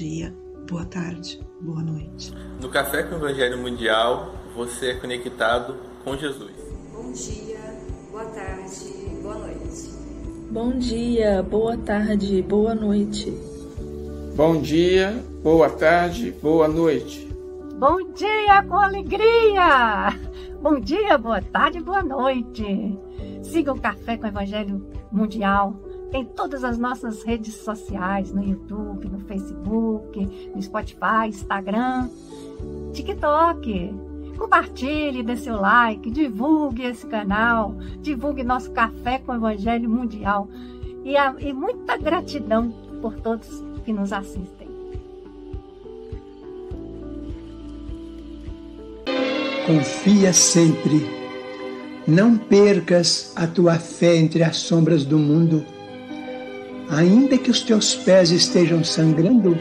Bom dia, boa tarde, boa noite. No Café com o Evangelho Mundial, você é conectado com Jesus. Bom dia, boa tarde, boa noite. Bom dia, boa tarde, boa noite. Bom dia, boa tarde, boa noite. Bom dia com alegria! Bom dia, boa tarde, boa noite. Siga o Café com o Evangelho Mundial em todas as nossas redes sociais, no YouTube, no Facebook, no Spotify, Instagram, TikTok. Compartilhe, dê seu like, divulgue esse canal, divulgue nosso Café com o Evangelho Mundial. E, a, e muita gratidão por todos que nos assistem. Confia sempre. Não percas a tua fé entre as sombras do mundo. Ainda que os teus pés estejam sangrando,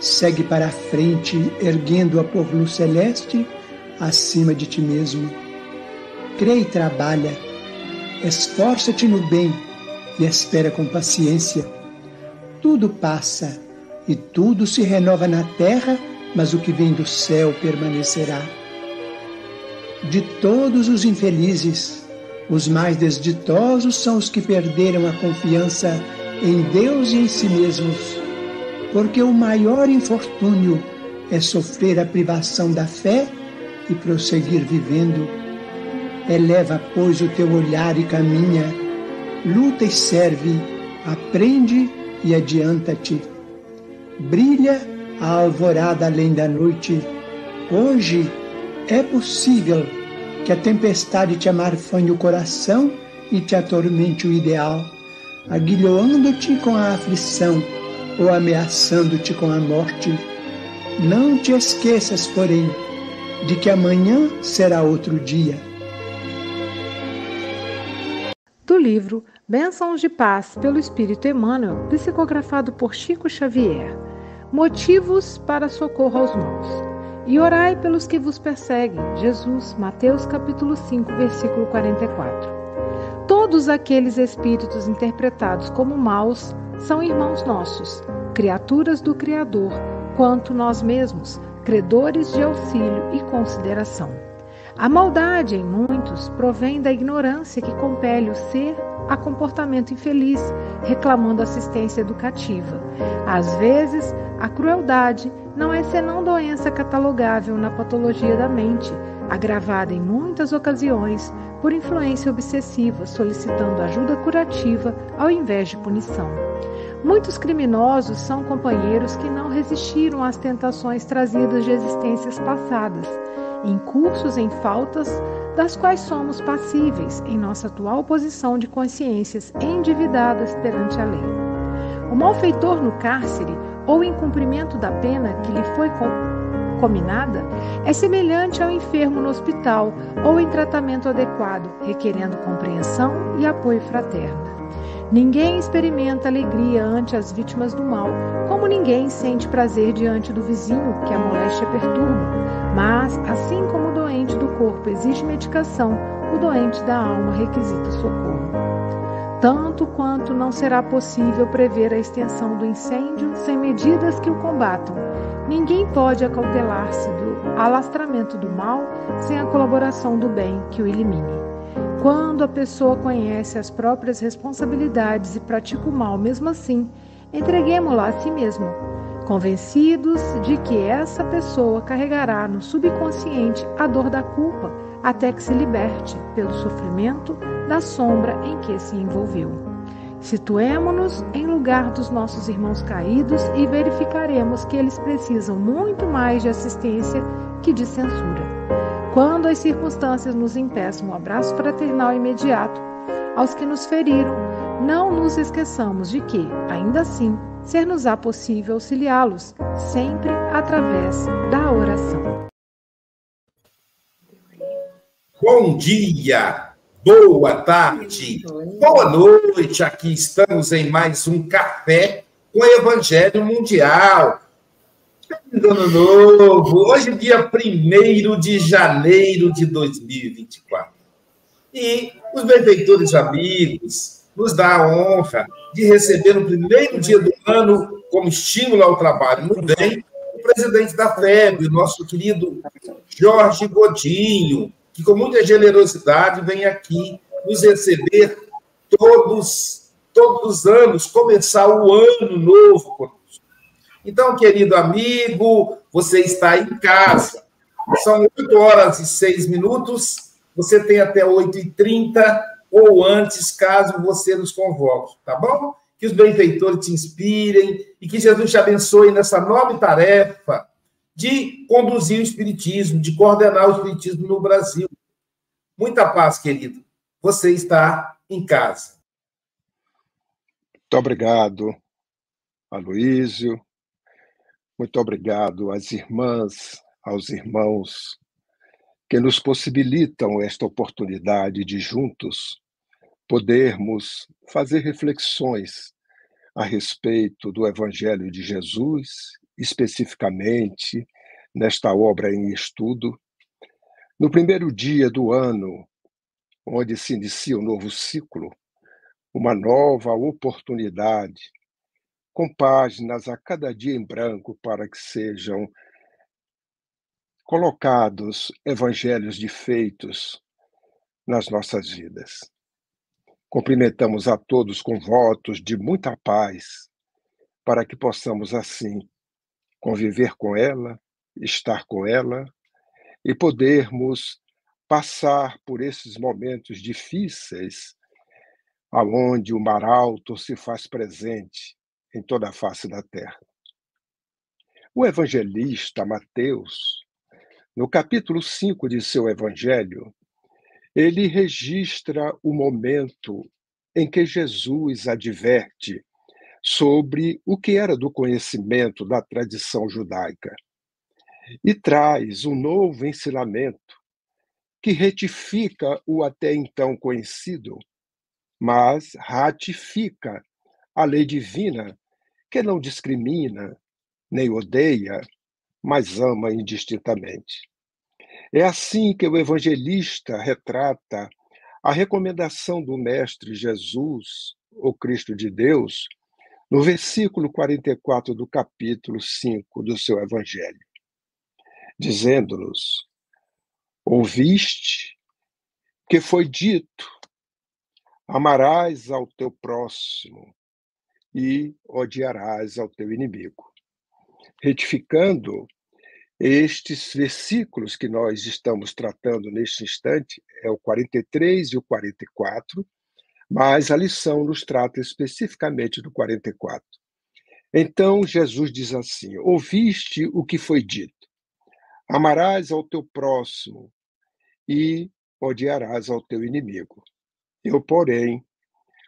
segue para a frente, erguendo-a por luz celeste acima de ti mesmo. Crê e trabalha. Esforça-te no bem e espera com paciência. Tudo passa e tudo se renova na terra, mas o que vem do céu permanecerá de todos os infelizes, os mais desditosos são os que perderam a confiança em Deus e em si mesmos, porque o maior infortúnio é sofrer a privação da fé e prosseguir vivendo. Eleva, pois, o teu olhar e caminha, luta e serve, aprende e adianta-te. Brilha a alvorada além da noite. Hoje é possível que a tempestade te amarfanhe o coração e te atormente o ideal, aguilhoando-te com a aflição ou ameaçando-te com a morte. Não te esqueças, porém, de que amanhã será outro dia. Do livro Bênçãos de Paz pelo Espírito Emmanuel, psicografado por Chico Xavier. Motivos para socorro aos maus. E orai pelos que vos perseguem. Jesus, Mateus capítulo 5, versículo 44. Todos aqueles espíritos interpretados como maus são irmãos nossos, criaturas do Criador, quanto nós mesmos, credores de auxílio e consideração. A maldade em muitos provém da ignorância que compele o ser a comportamento infeliz, reclamando assistência educativa. Às vezes, a crueldade não é senão doença catalogável na patologia da mente, agravada em muitas ocasiões por influência obsessiva, solicitando ajuda curativa ao invés de punição. Muitos criminosos são companheiros que não resistiram às tentações trazidas de existências passadas, incursos em faltas das quais somos passíveis em nossa atual posição de consciências endividadas perante a lei. O malfeitor no cárcere ou em cumprimento da pena que lhe foi combinada é semelhante ao enfermo no hospital ou em tratamento adequado, requerendo compreensão e apoio fraterno. Ninguém experimenta alegria ante as vítimas do mal, como ninguém sente prazer diante do vizinho que a moléstia perturba. Mas, assim como o doente do corpo exige medicação, o doente da alma requisita socorro tanto quanto não será possível prever a extensão do incêndio sem medidas que o combatam. Ninguém pode acautelar-se do alastramento do mal sem a colaboração do bem que o elimine. Quando a pessoa conhece as próprias responsabilidades e pratica o mal mesmo assim, entreguemo-la a si mesmo, convencidos de que essa pessoa carregará no subconsciente a dor da culpa até que se liberte pelo sofrimento da sombra em que se envolveu. Situemo-nos em lugar dos nossos irmãos caídos e verificaremos que eles precisam muito mais de assistência que de censura. Quando as circunstâncias nos impeçam um abraço fraternal imediato aos que nos feriram, não nos esqueçamos de que, ainda assim, ser-nos-á possível auxiliá-los, sempre através da oração. Bom dia, boa tarde, boa noite. Aqui estamos em mais um café com o Evangelho Mundial. Ano novo, hoje, dia 1 de janeiro de 2024. E os benfeitores amigos nos dá a honra de receber no primeiro dia do ano como estímulo ao trabalho no bem, o presidente da FEB, o nosso querido Jorge Godinho, que com muita generosidade vem aqui nos receber todos, todos os anos, começar o ano novo conosco. Então, querido amigo, você está em casa. São 8 horas e 6 minutos. Você tem até 8h30 ou antes, caso você nos convoque, tá bom? Que os benfeitores te inspirem e que Jesus te abençoe nessa nobre tarefa de conduzir o Espiritismo, de coordenar o Espiritismo no Brasil. Muita paz, querido. Você está em casa. Muito obrigado, Aloísio. Muito obrigado às irmãs, aos irmãos que nos possibilitam esta oportunidade de juntos podermos fazer reflexões a respeito do Evangelho de Jesus, especificamente nesta obra em estudo. No primeiro dia do ano, onde se inicia um novo ciclo, uma nova oportunidade com páginas a cada dia em branco para que sejam colocados evangelhos de feitos nas nossas vidas. Cumprimentamos a todos com votos de muita paz, para que possamos assim conviver com ela, estar com ela e podermos passar por esses momentos difíceis aonde o mar alto se faz presente em toda a face da terra. O evangelista Mateus, no capítulo 5 de seu evangelho, ele registra o momento em que Jesus adverte sobre o que era do conhecimento da tradição judaica e traz um novo ensinamento que retifica o até então conhecido, mas ratifica a lei divina que não discrimina nem odeia, mas ama indistintamente. É assim que o evangelista retrata a recomendação do Mestre Jesus, o Cristo de Deus, no versículo 44 do capítulo 5 do seu evangelho, dizendo-nos: Ouviste que foi dito: amarás ao teu próximo e odiarás ao teu inimigo. Retificando estes versículos que nós estamos tratando neste instante, é o 43 e o 44, mas a lição nos trata especificamente do 44. Então Jesus diz assim: Ouviste o que foi dito, amarás ao teu próximo e odiarás ao teu inimigo. Eu, porém,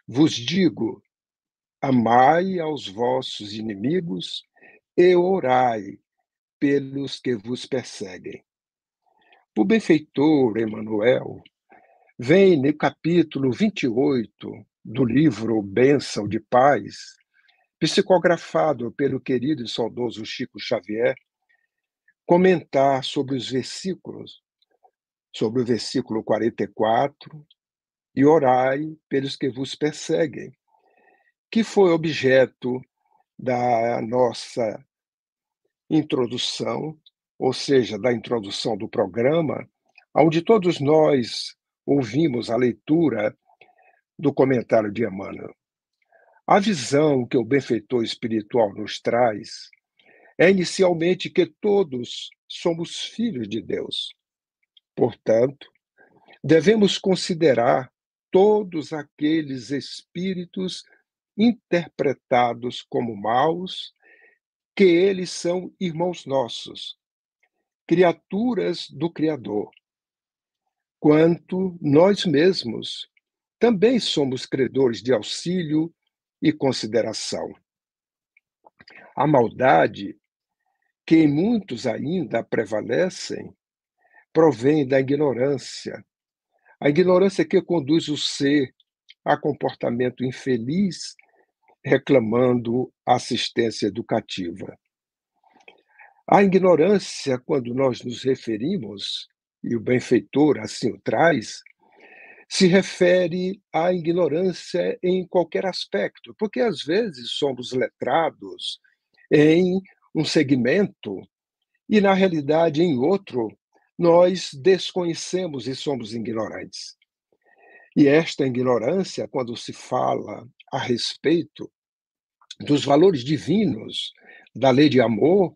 vos digo Amai aos vossos inimigos e orai pelos que vos perseguem. O benfeitor Emanuel vem no capítulo 28 do livro Bênção de Paz, psicografado pelo querido e saudoso Chico Xavier, comentar sobre os versículos, sobre o versículo 44, e orai pelos que vos perseguem que foi objeto da nossa introdução, ou seja, da introdução do programa, onde todos nós ouvimos a leitura do comentário de Emmanuel. A visão que o benfeitor espiritual nos traz é inicialmente que todos somos filhos de Deus. Portanto, devemos considerar todos aqueles espíritos interpretados como maus, que eles são irmãos nossos, criaturas do Criador, quanto nós mesmos também somos credores de auxílio e consideração. A maldade, que em muitos ainda prevalecem, provém da ignorância. A ignorância que conduz o ser a comportamento infeliz reclamando assistência educativa. A ignorância, quando nós nos referimos, e o benfeitor assim o traz, se refere à ignorância em qualquer aspecto, porque às vezes somos letrados em um segmento e, na realidade, em outro, nós desconhecemos e somos ignorantes. E esta ignorância, quando se fala a respeito dos valores divinos da lei de amor,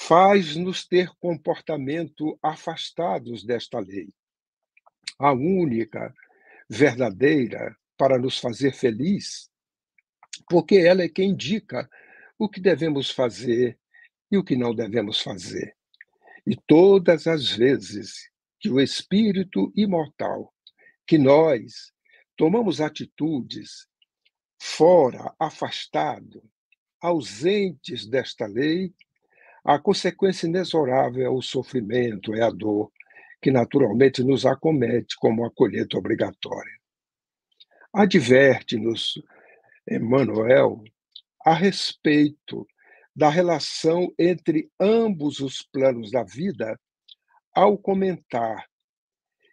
faz-nos ter comportamento afastados desta lei. A única verdadeira para nos fazer feliz, porque ela é quem indica o que devemos fazer e o que não devemos fazer. E todas as vezes que o espírito imortal, que nós tomamos atitudes fora, afastado, ausentes desta lei, a consequência inexorável é o sofrimento, é a dor, que naturalmente nos acomete como a colheita obrigatória. Adverte-nos Emmanuel a respeito da relação entre ambos os planos da vida ao comentar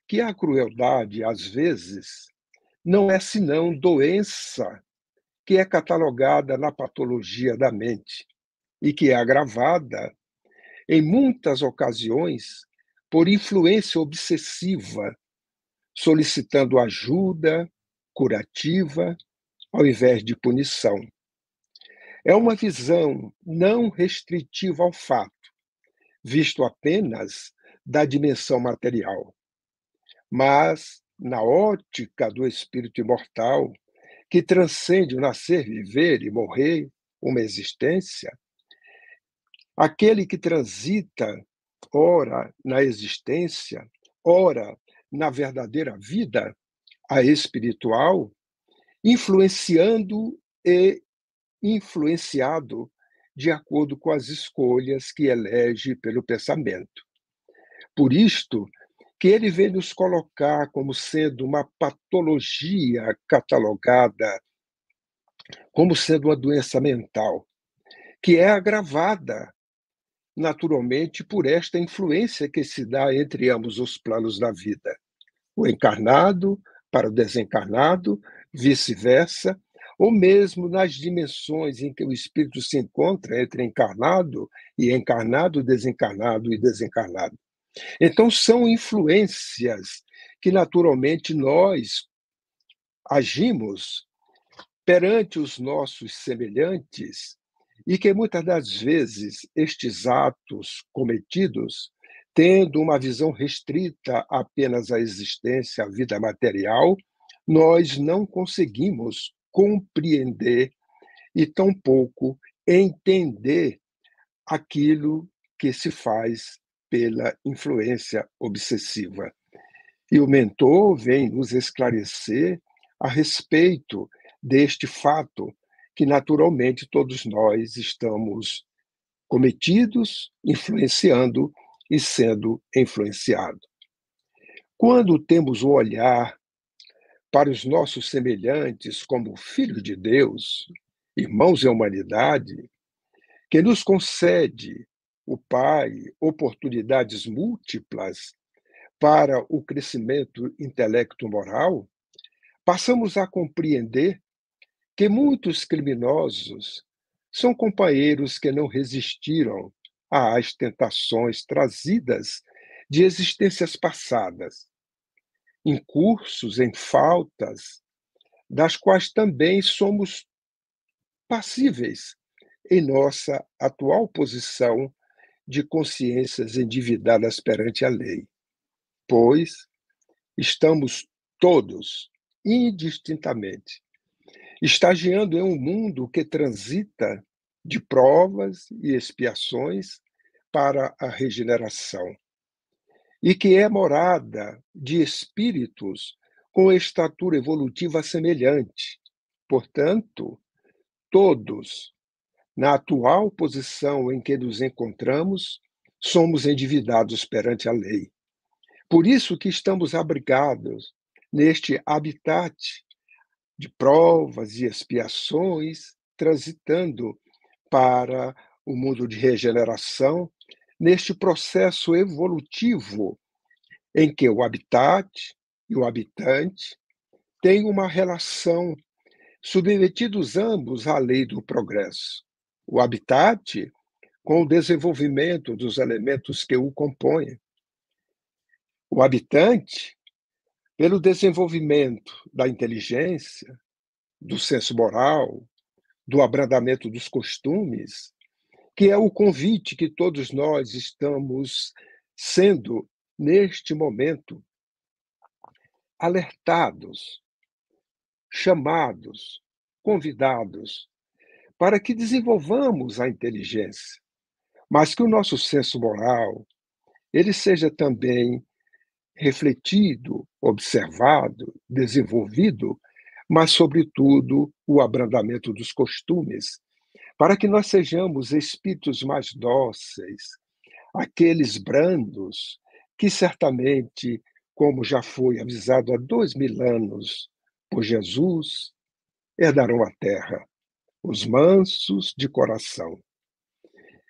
que a crueldade, às vezes, não é senão doença que é catalogada na patologia da mente e que é agravada, em muitas ocasiões, por influência obsessiva, solicitando ajuda curativa ao invés de punição. É uma visão não restritiva ao fato, visto apenas da dimensão material, mas na ótica do espírito imortal, que transcende o nascer, viver e morrer, uma existência, aquele que transita, ora na existência, ora na verdadeira vida, a espiritual, influenciando e influenciado de acordo com as escolhas que elege pelo pensamento. Por isto, que ele vem nos colocar como sendo uma patologia catalogada como sendo uma doença mental, que é agravada naturalmente por esta influência que se dá entre ambos os planos da vida. O encarnado para o desencarnado, vice-versa, ou mesmo nas dimensões em que o espírito se encontra entre encarnado e encarnado, desencarnado e desencarnado. Então, são influências que, naturalmente, nós agimos perante os nossos semelhantes e que muitas das vezes estes atos cometidos, tendo uma visão restrita apenas à existência, à vida material, nós não conseguimos compreender e tampouco entender aquilo que se faz pela influência obsessiva. E o mentor vem nos esclarecer a respeito deste fato que naturalmente todos nós estamos cometidos, influenciando e sendo influenciado. Quando temos o olhar para os nossos semelhantes como filhos de Deus, irmãos em humanidade, que nos concede o Pai oportunidades múltiplas para o crescimento intelecto-moral, passamos a compreender que muitos criminosos são companheiros que não resistiram às tentações trazidas de existências passadas em cursos, em faltas, das quais também somos passíveis em nossa atual posição de consciências endividadas perante a lei. Pois estamos todos, indistintamente, estagiando em um mundo que transita de provas e expiações para a regeneração e que é morada de espíritos com estatura evolutiva semelhante. Portanto, todos, na atual posição em que nos encontramos, somos endividados perante a lei. Por isso que estamos abrigados neste habitat de provas e expiações, transitando para o mundo de regeneração neste processo evolutivo em que o habitat e o habitante têm uma relação submetidos ambos à lei do progresso. o habitat com o desenvolvimento dos elementos que o compõem. O habitante, pelo desenvolvimento da inteligência, do senso moral, do abrandamento dos costumes, que é o convite que todos nós estamos sendo, neste momento, alertados, chamados, convidados, para que desenvolvamos a inteligência, mas que o nosso senso moral ele seja também refletido, observado, desenvolvido, mas, sobretudo, o abrandamento dos costumes, para que nós sejamos espíritos mais dóceis, aqueles brandos que certamente, como já foi avisado há dois mil anos por Jesus, herdarão a terra, os mansos de coração.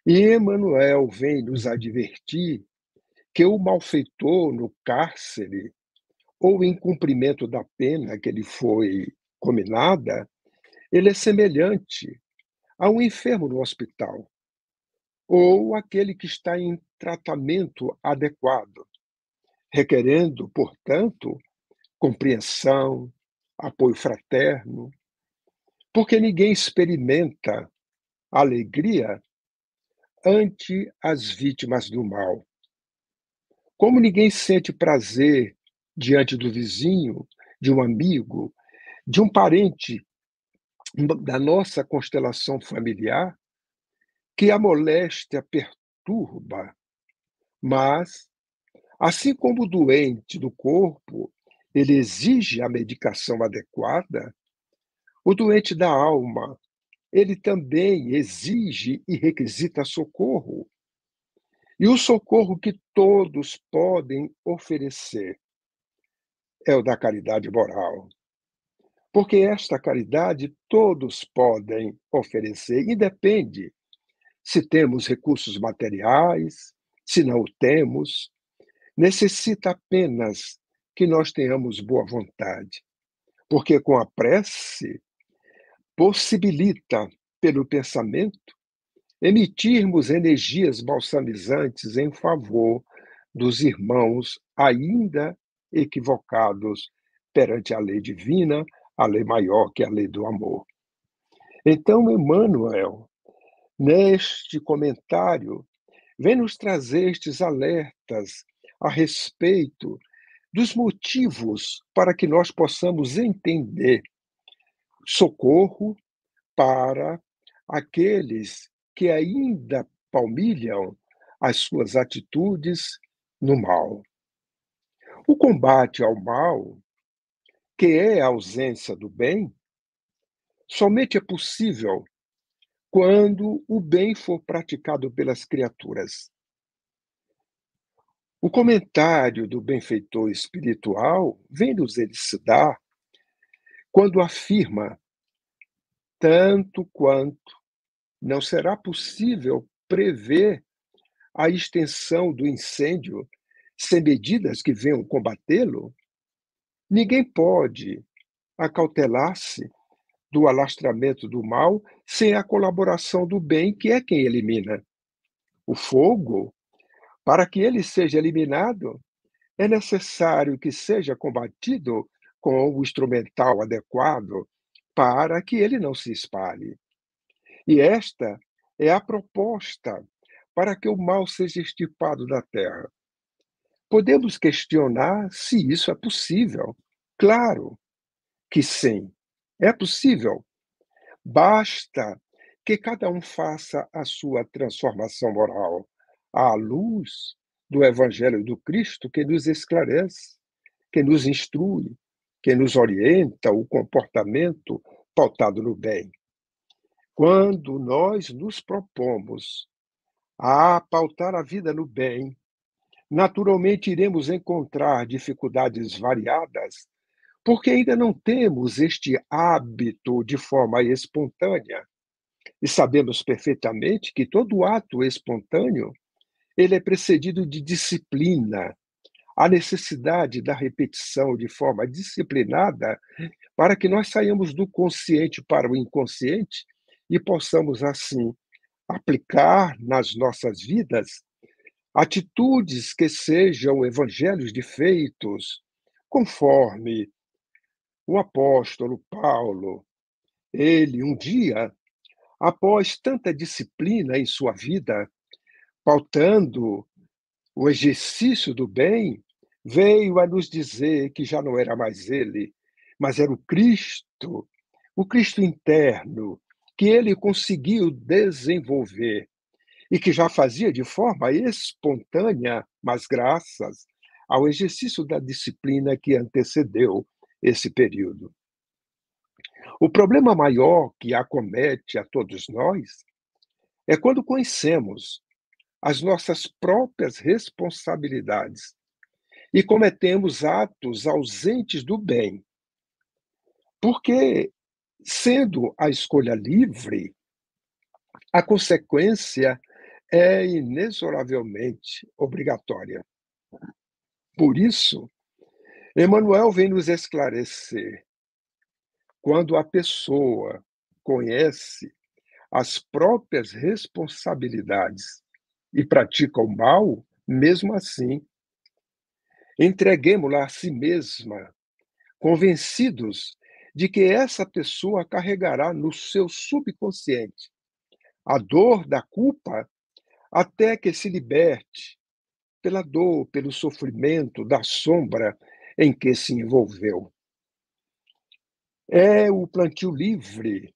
E Emmanuel vem nos advertir que o malfeitor no cárcere ou em cumprimento da pena que lhe foi combinada, ele é semelhante a um enfermo no hospital ou aquele que está em tratamento adequado, requerendo, portanto, compreensão, apoio fraterno, porque ninguém experimenta alegria ante as vítimas do mal. Como ninguém sente prazer diante do vizinho, de um amigo, de um parente da nossa constelação familiar, que a moléstia perturba, mas, assim como o doente do corpo, ele exige a medicação adequada, o doente da alma, ele também exige e requisita socorro. E o socorro que todos podem oferecer é o da caridade moral. Porque esta caridade todos podem oferecer, independe se temos recursos materiais, se não temos, necessita apenas que nós tenhamos boa vontade. Porque com a prece possibilita, pelo pensamento, emitirmos energias balsamizantes em favor dos irmãos ainda equivocados perante a lei divina, a lei maior que a lei do amor. Então, Emmanuel, neste comentário, vem nos trazer estes alertas a respeito dos motivos para que nós possamos entender socorro para aqueles que ainda palmilham as suas atitudes no mal. O combate ao mal, que é a ausência do bem, somente é possível quando o bem for praticado pelas criaturas. O comentário do benfeitor espiritual vem nos elucidar quando afirma tanto quanto não será possível prever a extensão do incêndio sem medidas que venham combatê-lo, ninguém pode acautelar-se do alastramento do mal sem a colaboração do bem, que é quem elimina. O fogo, para que ele seja eliminado, é necessário que seja combatido com o instrumental adequado para que ele não se espalhe. E esta é a proposta para que o mal seja estipado da terra. Podemos questionar se isso é possível. Claro que sim, é possível. Basta que cada um faça a sua transformação moral à luz do Evangelho do Cristo que nos esclarece, que nos instrui, que nos orienta o comportamento pautado no bem. Quando nós nos propomos a pautar a vida no bem, naturalmente iremos encontrar dificuldades variadas, porque ainda não temos este hábito de forma espontânea. E sabemos perfeitamente que todo ato espontâneo ele é precedido de disciplina, a necessidade da repetição de forma disciplinada para que nós saiamos do consciente para o inconsciente e possamos, assim, aplicar nas nossas vidas atitudes que sejam evangelhos de feitos, conforme o apóstolo Paulo. Ele, um dia, após tanta disciplina em sua vida, pautando o exercício do bem, veio a nos dizer que já não era mais ele, mas era o Cristo, o Cristo interno, que ele conseguiu desenvolver e que já fazia de forma espontânea, mas graças ao exercício da disciplina que antecedeu esse período. O problema maior que acomete a todos nós é quando conhecemos as nossas próprias responsabilidades e cometemos atos ausentes do bem. Porque, sendo a escolha livre, a consequência é inexoravelmente obrigatória. Por isso, Emmanuel vem nos esclarecer. Quando a pessoa conhece as próprias responsabilidades e pratica o mal, mesmo assim, entreguemos-la a si mesma, convencidos de que essa pessoa carregará no seu subconsciente a dor da culpa até que se liberte pela dor, pelo sofrimento da sombra em que se envolveu. É o plantio livre,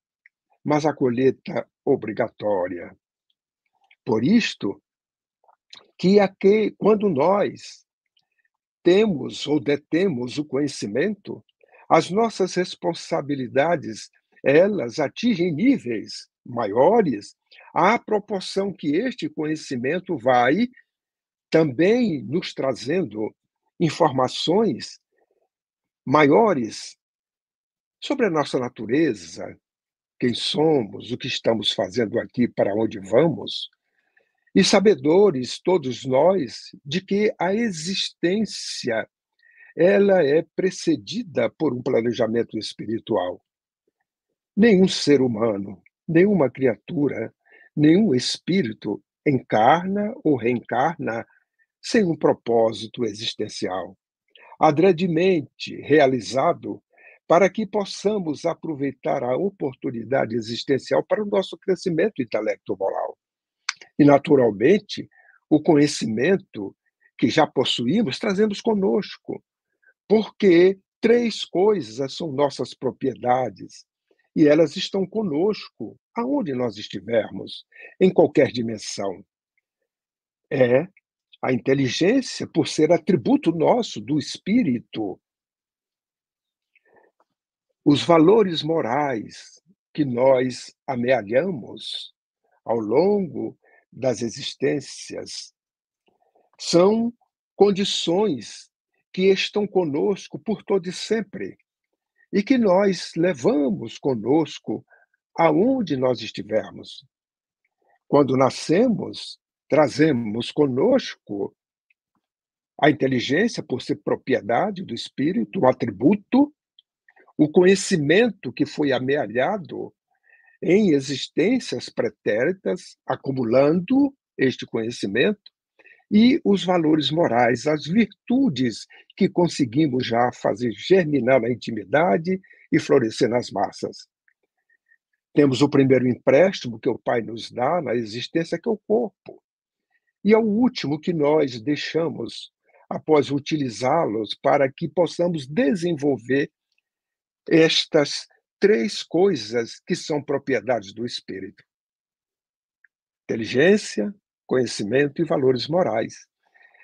mas a colheita obrigatória. Por isto, que aqui, quando nós temos ou detemos o conhecimento, as nossas responsabilidades, elas atingem níveis maiores. À proporção que este conhecimento vai também nos trazendo informações maiores sobre a nossa natureza, quem somos, o que estamos fazendo aqui, para onde vamos, e sabedores todos nós de que a existência ela é precedida por um planejamento espiritual. Nenhum ser humano, nenhuma criatura, nenhum espírito encarna ou reencarna sem um propósito existencial, adredemente realizado para que possamos aproveitar a oportunidade existencial para o nosso crescimento intelecto-moral. E, naturalmente, o conhecimento que já possuímos trazemos conosco, porque três coisas são nossas propriedades e elas estão conosco aonde nós estivermos, em qualquer dimensão. É a inteligência, por ser atributo nosso do espírito, os valores morais que nós amealhamos ao longo das existências são condições que estão conosco por todo e sempre e que nós levamos conosco aonde nós estivermos. Quando nascemos, trazemos conosco a inteligência por ser propriedade do espírito, um atributo, o conhecimento que foi amealhado em existências pretéritas, acumulando este conhecimento, e os valores morais, as virtudes que conseguimos já fazer germinar na intimidade e florescer nas massas. Temos o primeiro empréstimo que o Pai nos dá na existência, que é o corpo. E é o último que nós deixamos após utilizá-los para que possamos desenvolver estas três coisas que são propriedades do espírito: inteligência, conhecimento e valores morais.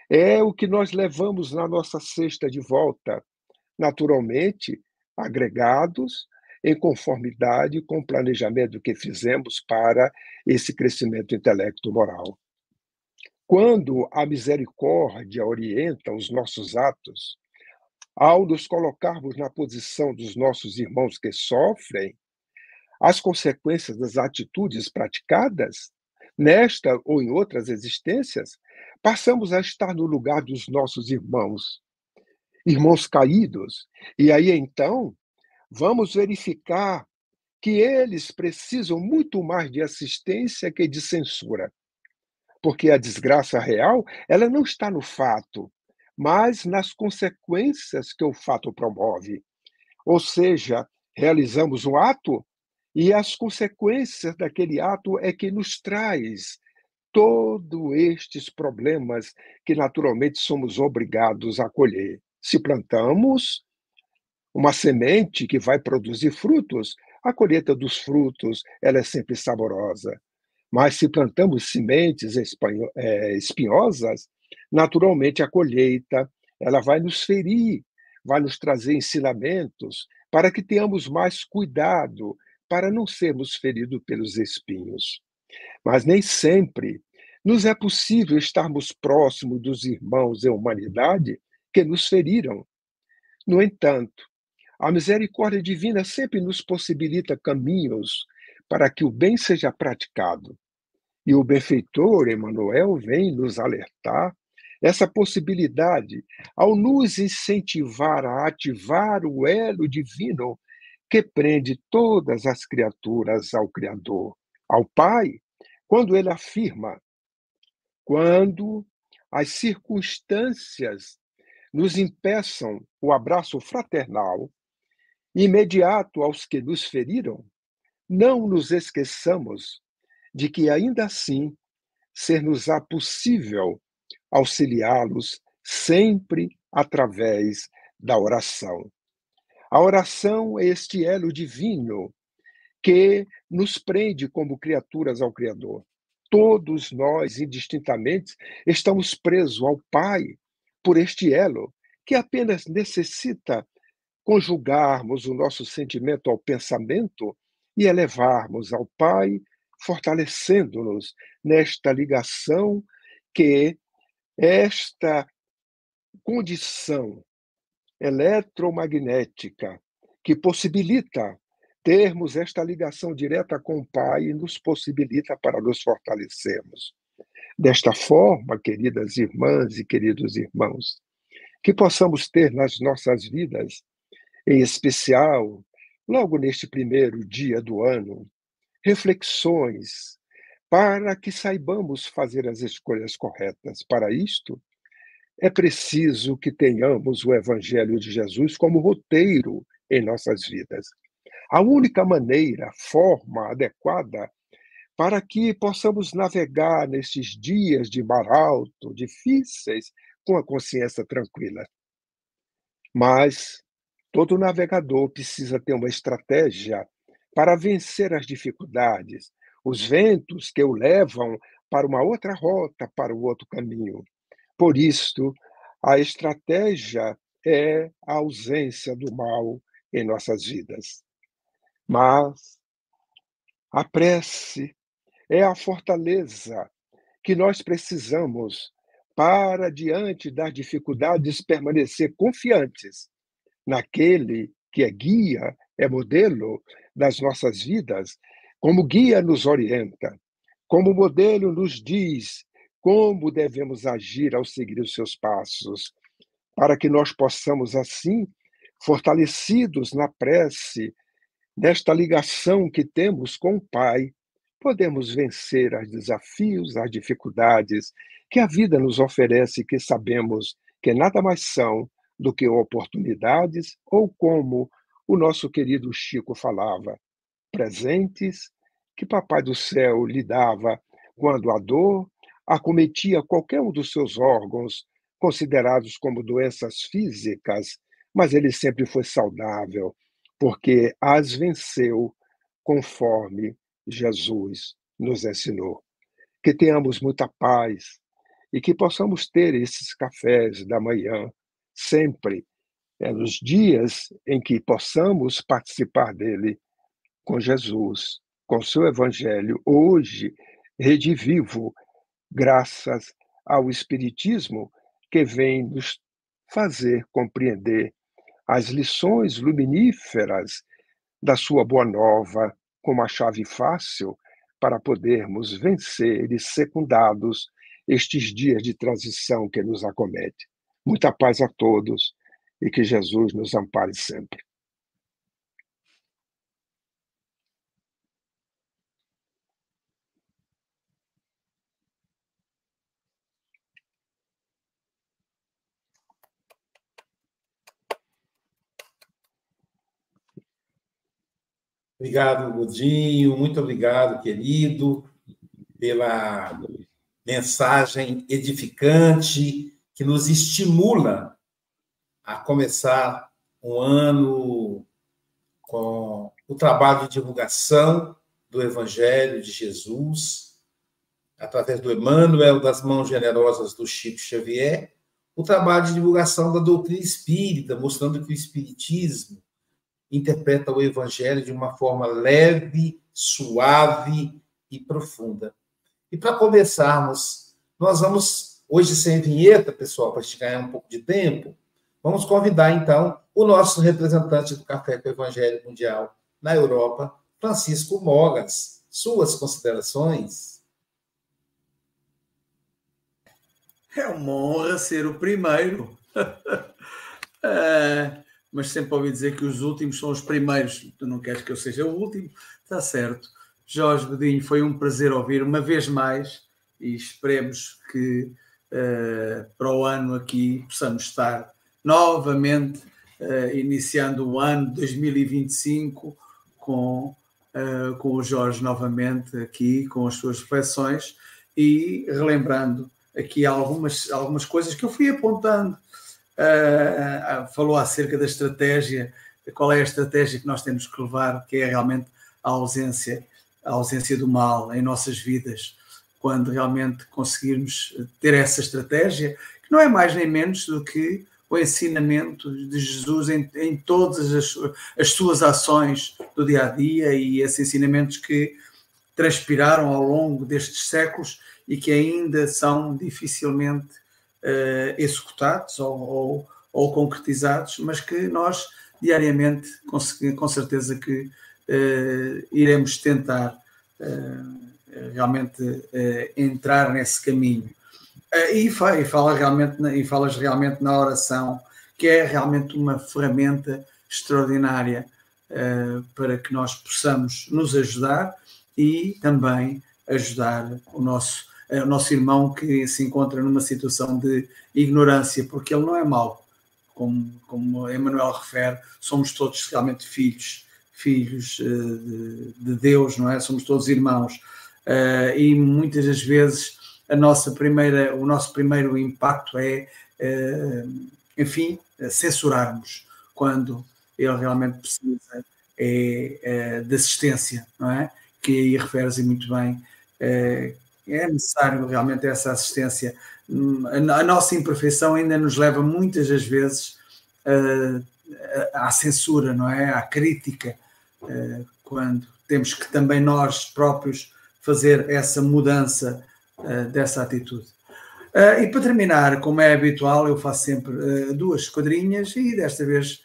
É o que nós levamos na nossa cesta de volta, naturalmente agregados em conformidade com o planejamento que fizemos para esse crescimento intelecto-moral. Quando a misericórdia orienta os nossos atos, ao nos colocarmos na posição dos nossos irmãos que sofrem, as consequências das atitudes praticadas nesta ou em outras existências, passamos a estar no lugar dos nossos irmãos, irmãos caídos. E aí então, vamos verificar que eles precisam muito mais de assistência que de censura. Porque a desgraça real, ela não está no fato, mas nas consequências que o fato promove. Ou seja, realizamos um ato e as consequências daquele ato é que nos traz todos estes problemas que naturalmente somos obrigados a colher. Se plantamos uma semente que vai produzir frutos, a colheita dos frutos ela é sempre saborosa. Mas se plantamos sementes é, espinhosas, naturalmente a colheita ela vai nos ferir, vai nos trazer ensinamentos para que tenhamos mais cuidado para não sermos feridos pelos espinhos. Mas nem sempre nos é possível estarmos próximos dos irmãos em humanidade que nos feriram. No entanto, a misericórdia divina sempre nos possibilita caminhos para que o bem seja praticado. E o benfeitor Emmanuel vem nos alertar essa possibilidade ao nos incentivar a ativar o elo divino que prende todas as criaturas ao Criador, ao Pai, quando ele afirma: quando as circunstâncias nos impeçam o abraço fraternal, imediato aos que nos feriram, não nos esqueçamos de que ainda assim ser-nos-á possível auxiliá-los sempre através da oração. A oração é este elo divino que nos prende como criaturas ao Criador. Todos nós, indistintamente, estamos presos ao Pai por este elo, que apenas necessita conjugarmos o nosso sentimento ao pensamento e elevarmos ao Pai, fortalecendo-nos nesta ligação que esta condição eletromagnética que possibilita termos esta ligação direta com o Pai e nos possibilita para nos fortalecermos. Desta forma, queridas irmãs e queridos irmãos, que possamos ter nas nossas vidas, em especial, logo neste primeiro dia do ano, reflexões para que saibamos fazer as escolhas corretas. Para isto, é preciso que tenhamos o Evangelho de Jesus como roteiro em nossas vidas. A única maneira, forma adequada para que possamos navegar nesses dias de mar alto, difíceis, com a consciência tranquila. Mas todo navegador precisa ter uma estratégia para vencer as dificuldades, os ventos que o levam para uma outra rota, para o outro caminho. Por isto, a estratégia é a ausência do mal em nossas vidas. Mas a prece é a fortaleza que nós precisamos para, diante das dificuldades, permanecer confiantes naquele que é guia, é modelo das nossas vidas, como guia nos orienta, como modelo nos diz como devemos agir ao seguir os seus passos, para que nós possamos, assim, fortalecidos na prece, nesta ligação que temos com o Pai, podemos vencer os desafios, as dificuldades que a vida nos oferece, que sabemos que nada mais são do que oportunidades, ou como o nosso querido Chico falava, presentes que Papai do Céu lhe dava quando a dor, acometia qualquer um dos seus órgãos, considerados como doenças físicas, mas ele sempre foi saudável, porque as venceu conforme Jesus nos ensinou. Que tenhamos muita paz e que possamos ter esses cafés da manhã sempre, é, nos dias em que possamos participar dele com Jesus, com seu evangelho, hoje, redivivo graças ao Espiritismo, que vem nos fazer compreender as lições luminíferas da sua boa nova como a chave fácil para podermos vencer e secundados estes dias de transição que nos acomete. Muita paz a todos e que Jesus nos ampare sempre. Obrigado, Godinho. Muito obrigado, querido, pela mensagem edificante que nos estimula a começar um ano com o trabalho de divulgação do Evangelho de Jesus, através do Emmanuel, das mãos generosas do Chico Xavier, o trabalho de divulgação da doutrina espírita, mostrando que o Espiritismo interpreta o Evangelho de uma forma leve, suave e profunda. E para começarmos, nós vamos, hoje sem vinheta, pessoal, para a gente ganhar um pouco de tempo, vamos convidar então o nosso representante do Café com o Evangelho Mundial na Europa, Francisco Mogas. Suas considerações? É uma honra ser o primeiro. é, mas sempre ouvi dizer que os últimos são os primeiros. Tu não queres que eu seja o último? Está certo. Jorge Godinho, foi um prazer ouvir uma vez mais e esperemos que uh, para o ano aqui possamos estar novamente uh, iniciando o ano 2025 com, uh, com o Jorge novamente aqui, com as suas reflexões e relembrando aqui algumas, algumas coisas que eu fui apontando uh, falou acerca da estratégia, qual é a estratégia que nós temos que levar, que é realmente a ausência, a ausência do mal em nossas vidas, quando realmente conseguirmos ter essa estratégia, que não é mais nem menos do que o ensinamento de Jesus em, em todas as, as, suas ações do dia a dia e esses ensinamentos que transpiraram ao longo destes séculos e que ainda são dificilmente executados ou, ou, ou, concretizados, mas que nós diariamente, com, com certeza que uh, iremos tentar uh, realmente entrar nesse caminho. e, fa, e, fala realmente, e falas realmente na oração, que é realmente uma ferramenta extraordinária para que nós possamos nos ajudar e também ajudar o nosso o nosso irmão que se encontra numa situação de ignorância, porque ele não é mau, como, como Emmanuel refere, somos todos realmente filhos, filhos uh, de, de, Deus, não é? Somos todos irmãos. Uh, e muitas das vezes a nossa primeira, o nosso primeiro impacto é, uh, enfim, censurarmos quando ele realmente precisa é, de assistência, não é? Que aí refere-se muito bem é necessário realmente essa assistência. A nossa imperfeição ainda nos leva muitas das vezes à censura, não é? À crítica, quando temos que também nós próprios fazer essa mudança dessa atitude. e para terminar, como é habitual, eu faço sempre duas quadrinhas e desta vez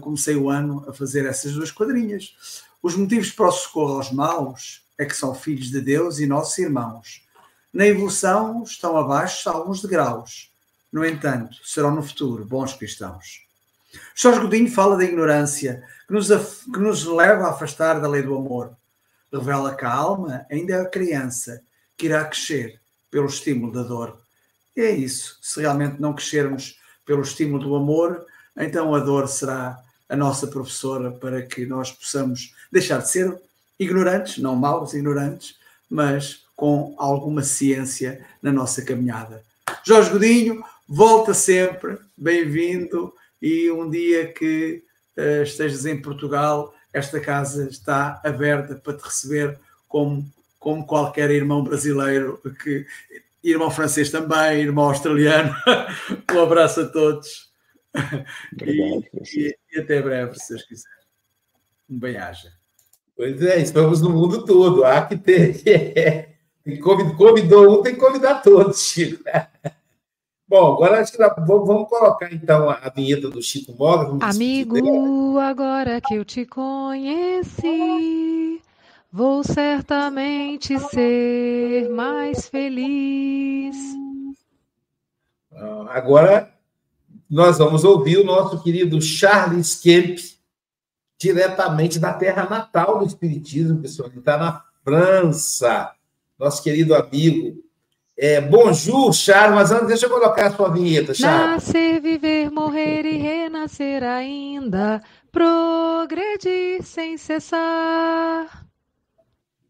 comecei o ano a fazer essas duas quadrinhas. Os motivos para o socorro aos maus é que são filhos de Deus e nossos irmãos. Na evolução estão abaixo alguns degraus. No entanto, serão no futuro bons cristãos. Jorge Godinho fala da ignorância que nos, que nos leva a afastar da lei do amor. Revela que a alma ainda é a criança que irá crescer pelo estímulo da dor. E é isso. Se realmente não crescermos pelo estímulo do amor, então a dor será a nossa professora para que nós possamos deixar de ser ignorantes, não maus, ignorantes, mas com alguma ciência na nossa caminhada. Jorge Godinho, volta sempre, bem-vindo e um dia que uh, estejas em Portugal, esta casa está aberta para te receber como, como qualquer irmão brasileiro, que, irmão francês também, irmão australiano. um abraço a todos. Obrigado, e, e, e até breve, se Deus quiser. Um bem-aja. Pois é, estamos no mundo todo. Há que ter. Convidou um, tem que convidar todos, Chico. Bom, agora acho que vamos colocar então a vinheta do Chico Moga. Amigo, agora que eu te conheci, vou certamente ser mais feliz. Agora nós vamos ouvir o nosso querido Charles Kemp, diretamente da terra natal do Espiritismo, pessoal. Ele está na França, nosso querido amigo. É, bonjour, Charles, mas antes deixa eu colocar a sua vinheta, Charles. Nascer, viver, morrer e renascer ainda, progredir progredir sem cessar.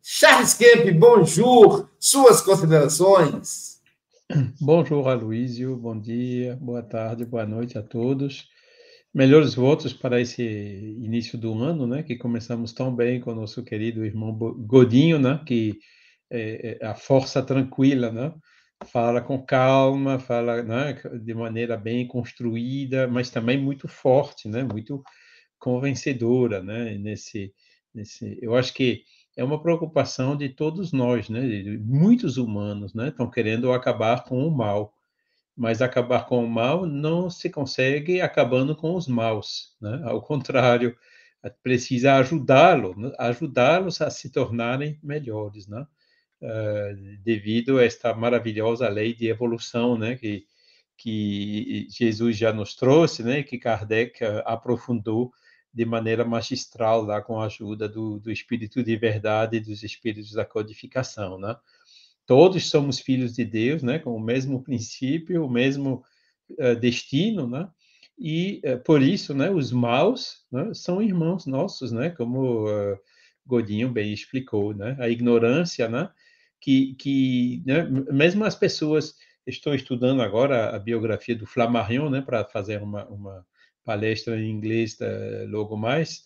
Charles Kemp, bonjour, suas considerações. Bonjour, Aloísio, bom dia, boa tarde, boa noite a todos. Melhores votos para esse início do ano, né? Que começamos tão bem com o nosso querido irmão Godinho, né? Que é, é a força tranquila, né? Fala com calma, fala né? de maneira bem construída, mas também muito forte, né? Muito convencedora, né? Nesse, nesse, eu acho que é uma preocupação de todos nós, né? Muitos humanos, né? Estão querendo acabar com o mal mas acabar com o mal não se consegue acabando com os maus, né? Ao contrário, precisa ajudá-los, né? ajudá-los a se tornarem melhores, né? Uh, devido a esta maravilhosa lei de evolução, né? Que que Jesus já nos trouxe, né? Que Kardec uh, aprofundou de maneira magistral lá com a ajuda do, do Espírito de Verdade e dos Espíritos da Codificação, né? Todos somos filhos de Deus, né, com o mesmo princípio, o mesmo uh, destino, né? E uh, por isso, né, os maus né, são irmãos nossos, né? Como uh, Godinho bem explicou, né? A ignorância, né? Que, que né, mesmo as pessoas estou estudando agora a biografia do Flammarion, né, para fazer uma, uma palestra em inglês logo mais.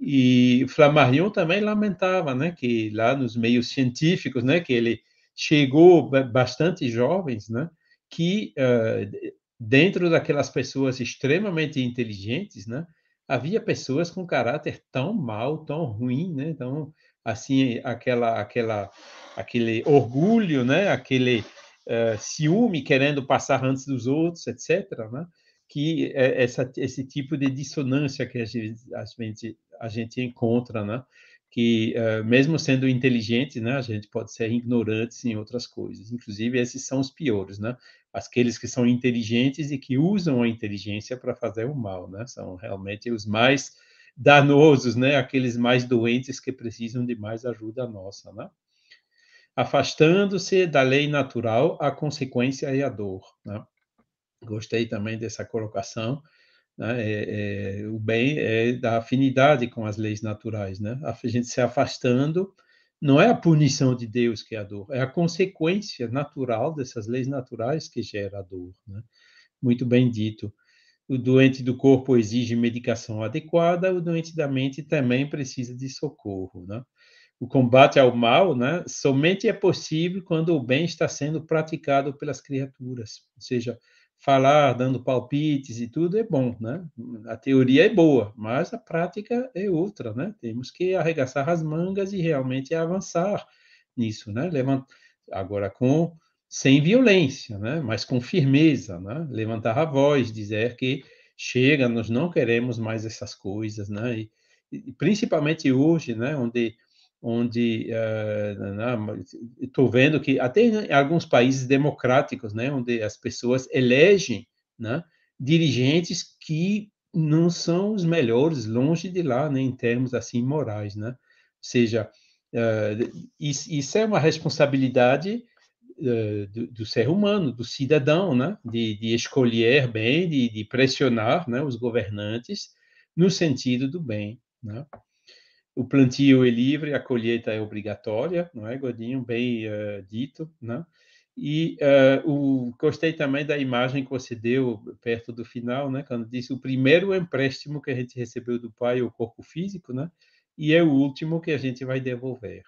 E Flammarion também lamentava, né, que lá nos meios científicos, né, que ele chegou bastante jovens, né, que uh, dentro daquelas pessoas extremamente inteligentes, né, havia pessoas com caráter tão mal, tão ruim, né, então assim aquela aquela aquele orgulho, né, aquele uh, ciúme querendo passar antes dos outros, etc., né, que é essa, esse tipo de dissonância que a gente, a gente, a gente encontra, né, que uh, mesmo sendo inteligentes, né, a gente pode ser ignorantes em outras coisas. Inclusive esses são os piores, né? Aqueles que são inteligentes e que usam a inteligência para fazer o mal, né? São realmente os mais danosos, né? Aqueles mais doentes que precisam de mais ajuda nossa, né? Afastando-se da lei natural, a consequência é a dor, né? Gostei também dessa colocação né? É, é, o bem é da afinidade com as leis naturais, né? A gente se afastando não é a punição de Deus que é a dor, é a consequência natural dessas leis naturais que gera a dor, né? Muito bem dito. O doente do corpo exige medicação adequada, o doente da mente também precisa de socorro, né? O combate ao mal, né, somente é possível quando o bem está sendo praticado pelas criaturas, ou seja, falar dando palpites e tudo é bom, né? A teoria é boa, mas a prática é outra, né? Temos que arregaçar as mangas e realmente avançar nisso, né? Levant... Agora com sem violência, né? Mas com firmeza, né? Levantar a voz, dizer que chega, nós não queremos mais essas coisas, né? E, e principalmente hoje, né? Onde onde uh, estou vendo que até em alguns países democráticos, né, onde as pessoas elegem né, dirigentes que não são os melhores, longe de lá, né, em termos assim morais, né? Ou seja, uh, isso, isso, é uma responsabilidade uh, do, do, ser humano, do cidadão, né, de, de escolher bem, de, de pressionar, né, os governantes no sentido do bem, né? O plantio é livre, a colheita é obrigatória, não é, Godinho? Bem uh, dito, né? E uh, o, gostei também da imagem que você deu perto do final, né? Quando disse o primeiro empréstimo que a gente recebeu do pai é o corpo físico, né? E é o último que a gente vai devolver,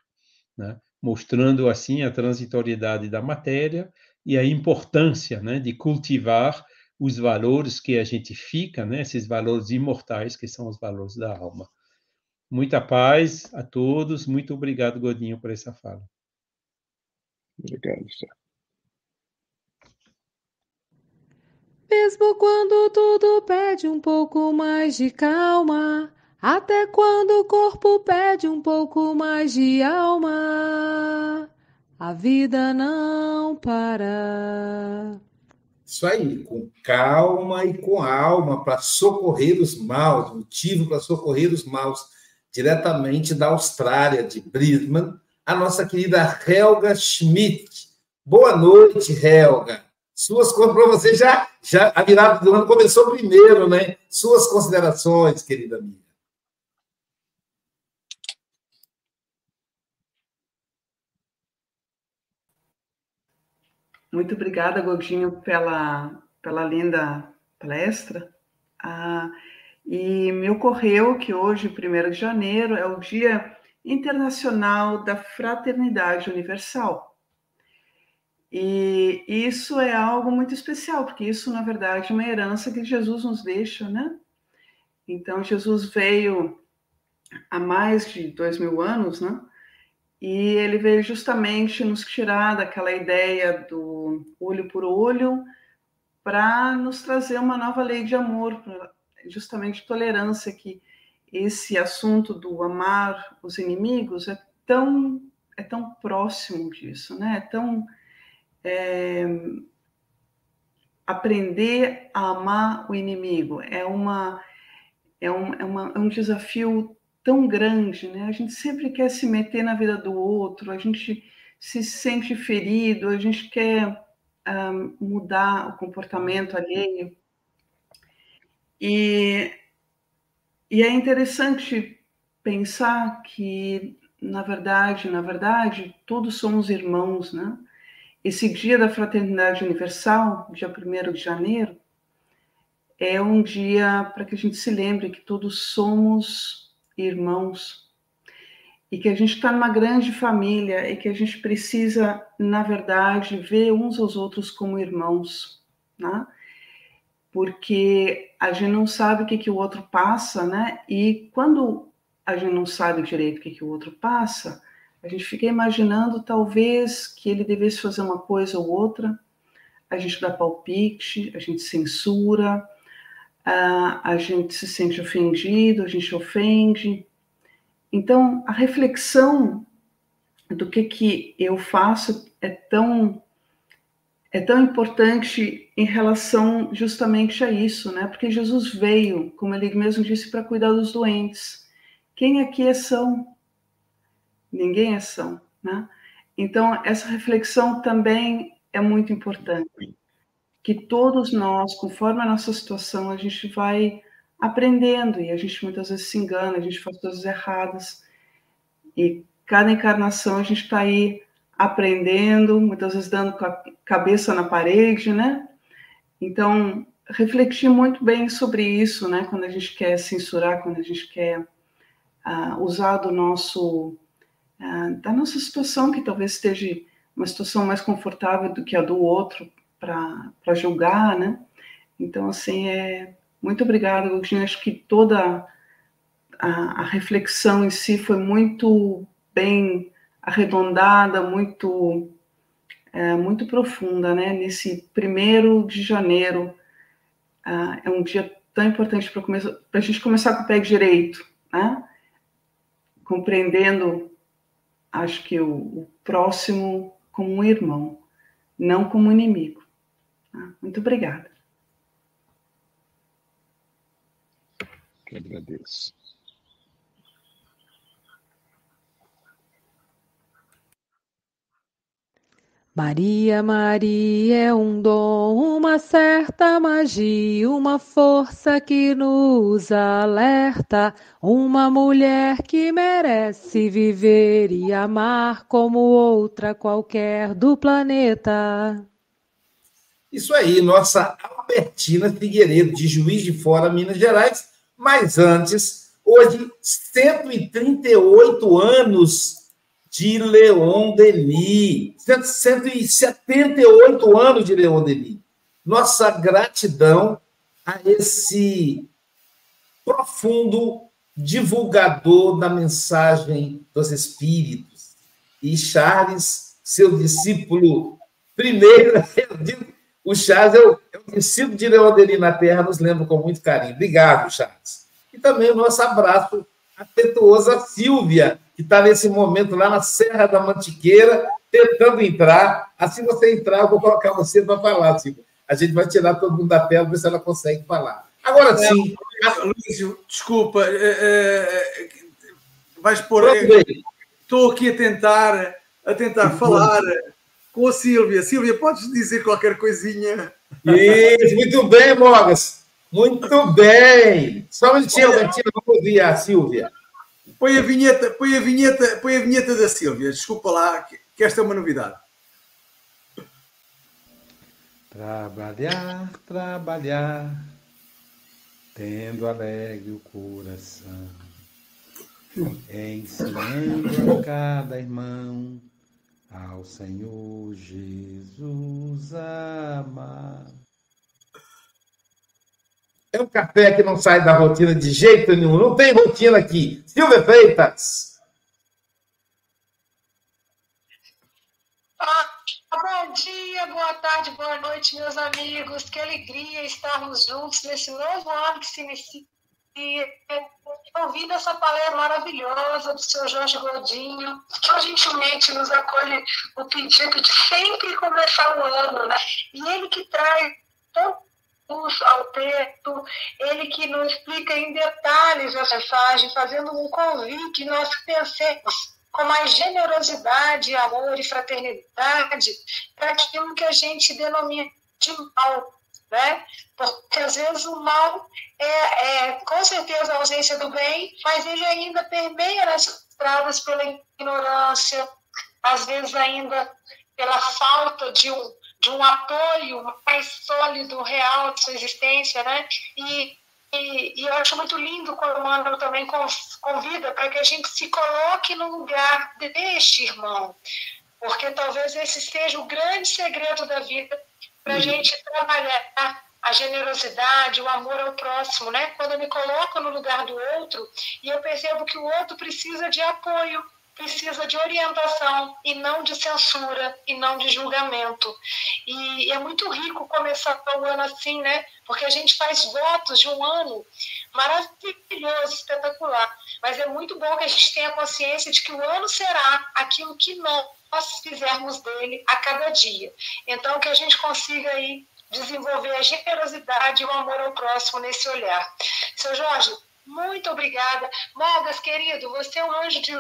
né? Mostrando assim a transitoriedade da matéria e a importância, né? De cultivar os valores que a gente fica, né? Esses valores imortais que são os valores da alma. Muita paz a todos. Muito obrigado, Godinho, por essa fala. Obrigado, senhor. Mesmo quando tudo pede um pouco mais de calma, até quando o corpo pede um pouco mais de alma, a vida não para. Isso aí, com calma e com alma, para socorrer os maus, motivo para socorrer os maus diretamente da Austrália, de Brisbane, a nossa querida Helga Schmidt. Boa noite, Helga. Suas para você já, já a virada do ano começou primeiro, né? Suas considerações, querida amiga. Muito obrigada, Godinho, pela, pela linda palestra. Ah, e me ocorreu que hoje, 1 de janeiro, é o Dia Internacional da Fraternidade Universal. E isso é algo muito especial, porque isso, na verdade, é uma herança que Jesus nos deixa, né? Então, Jesus veio há mais de dois mil anos, né? E ele veio justamente nos tirar daquela ideia do olho por olho para nos trazer uma nova lei de amor, justamente tolerância, que esse assunto do amar os inimigos é tão é tão próximo disso, né? É tão é, aprender a amar o inimigo é uma é um, é, uma, é um desafio tão grande, né? A gente sempre quer se meter na vida do outro, a gente se sente ferido, a gente quer um, ah, mudar o comportamento alheio. E, e é interessante pensar que, na verdade, na verdade, todos somos irmãos, né? Esse dia da Fraternidade Universal, dia 1 de janeiro, é um dia para que a gente se lembre que todos somos irmãos e que a gente está numa grande família e que a gente precisa, na verdade, ver uns aos outros como irmãos, né? Porque a gente não sabe o que, que o outro passa, né? E quando a gente não sabe direito o que, que o outro passa, a gente fica imaginando talvez que ele devesse fazer uma coisa ou outra, a gente dá palpite, a gente censura, a gente se sente ofendido, a gente ofende. Então, a reflexão do que, que eu faço é tão é tão importante em relação justamente a isso, né? Porque Jesus veio, como ele mesmo disse, para cuidar dos doentes. Quem aqui é são? Ninguém é são, né? Então, essa reflexão também é muito importante que todos nós, conforme a nossa situação, a gente vai aprendendo e a gente muitas vezes se engana, a gente faz coisas erradas. E cada encarnação a gente está aí aprendendo, muitas vezes dando cabeça na parede, né? Então, refletir muito bem sobre isso, né? Quando a gente quer censurar, quando a gente quer uh, usar do nosso, uh, da nossa situação, que talvez esteja uma situação mais confortável do que a do outro, para julgar, né? Então, assim, é muito obrigada, Agostinho. Acho que toda a, a, reflexão em si foi muito bem arredondada, muito é, muito profunda, né? Nesse primeiro de janeiro uh, é um dia tão importante para a gente começar com o pé direito, né? Compreendendo, acho que o, o próximo como um irmão, não como um inimigo. Ah, muito obrigada. Que agradeço. Maria, Maria é um dom, uma certa magia, uma força que nos alerta, uma mulher que merece viver e amar como outra qualquer do planeta. Isso aí, nossa Albertina Figueiredo, de Juiz de Fora, Minas Gerais. Mas antes, hoje, 138 anos de Leon Denis. 178 anos de Leon Denis. Nossa gratidão a esse profundo divulgador da mensagem dos Espíritos. E Charles, seu discípulo primeiro, digo, o Charles é o, é o discípulo de Leoderi na Terra, nos lembra com muito carinho. Obrigado, Charles. E também o nosso abraço afetuoso a Silvia, que está nesse momento lá na Serra da Mantiqueira, tentando entrar. Assim você entrar, eu vou colocar você para falar, Silvia. A gente vai tirar todo mundo da tela, ver se ela consegue falar. Agora sim. É, Luísio, desculpa. É, é, vais pôr. Estou aqui a tentar, a tentar falar com a Silvia. Silvia, podes dizer qualquer coisinha? Isso, muito bem, Mogas. Muito bem. Só um minutinho, Betinho, vou ouvir a Silvia. Põe a vinheta, põe a vinheta, põe a vinheta da Silvia. Desculpa lá, que esta é uma novidade. Trabalhar, trabalhar, tendo alegre o coração, ensinando a cada irmão ao Senhor Jesus amar. É um café que não sai da rotina de jeito nenhum. Não tem rotina aqui. Silvia Freitas. Ah, bom dia, boa tarde, boa noite, meus amigos. Que alegria estarmos juntos nesse novo ano que se inicia. Ouvindo essa palestra maravilhosa do senhor Jorge Godinho, que gentilmente nos acolhe o pedido de sempre começar o ano, né? E ele que traz ao texto, ele que nos explica em detalhes a mensagem, fazendo um convite, nós pensemos com mais generosidade, amor e fraternidade para aquilo que a gente denomina de mal, né? Porque às vezes o mal é, é com certeza a ausência do bem, mas ele ainda permeia nas estradas pela ignorância, às vezes ainda pela falta de um de um apoio mais sólido, real de sua existência, né? E, e, e eu acho muito lindo quando o Mano também convida para que a gente se coloque no lugar deste irmão, porque talvez esse seja o grande segredo da vida para a uhum. gente trabalhar a generosidade, o amor ao próximo, né? Quando eu me coloco no lugar do outro e eu percebo que o outro precisa de apoio, precisa de orientação e não de censura e não de julgamento. E é muito rico começar o ano assim, né? Porque a gente faz votos de um ano maravilhoso, espetacular. Mas é muito bom que a gente tenha consciência de que o ano será aquilo que nós fizermos dele a cada dia. Então, que a gente consiga aí desenvolver a generosidade e o amor ao próximo nesse olhar. Seu Jorge, muito obrigada. Mogas, querido, você é um anjo de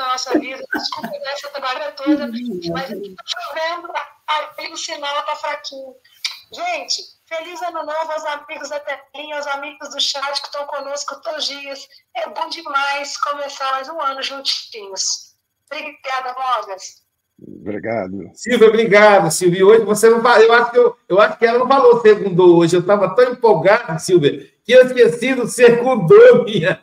da nossa vida. Desculpa essa trabalho toda, mas aqui tá chovendo, aí o sinal tá fraquinho. Gente, feliz ano novo aos amigos da telinha, aos amigos do chat que estão conosco todos os dias. É bom demais começar mais um ano juntinhos. Obrigada, Mogas. Obrigado. Silvia, obrigado, Silvia. Hoje você não eu acho que eu, eu acho que ela não falou segundo hoje. Eu estava tão empolgado, Silvia, que eu esqueci do secundou, minha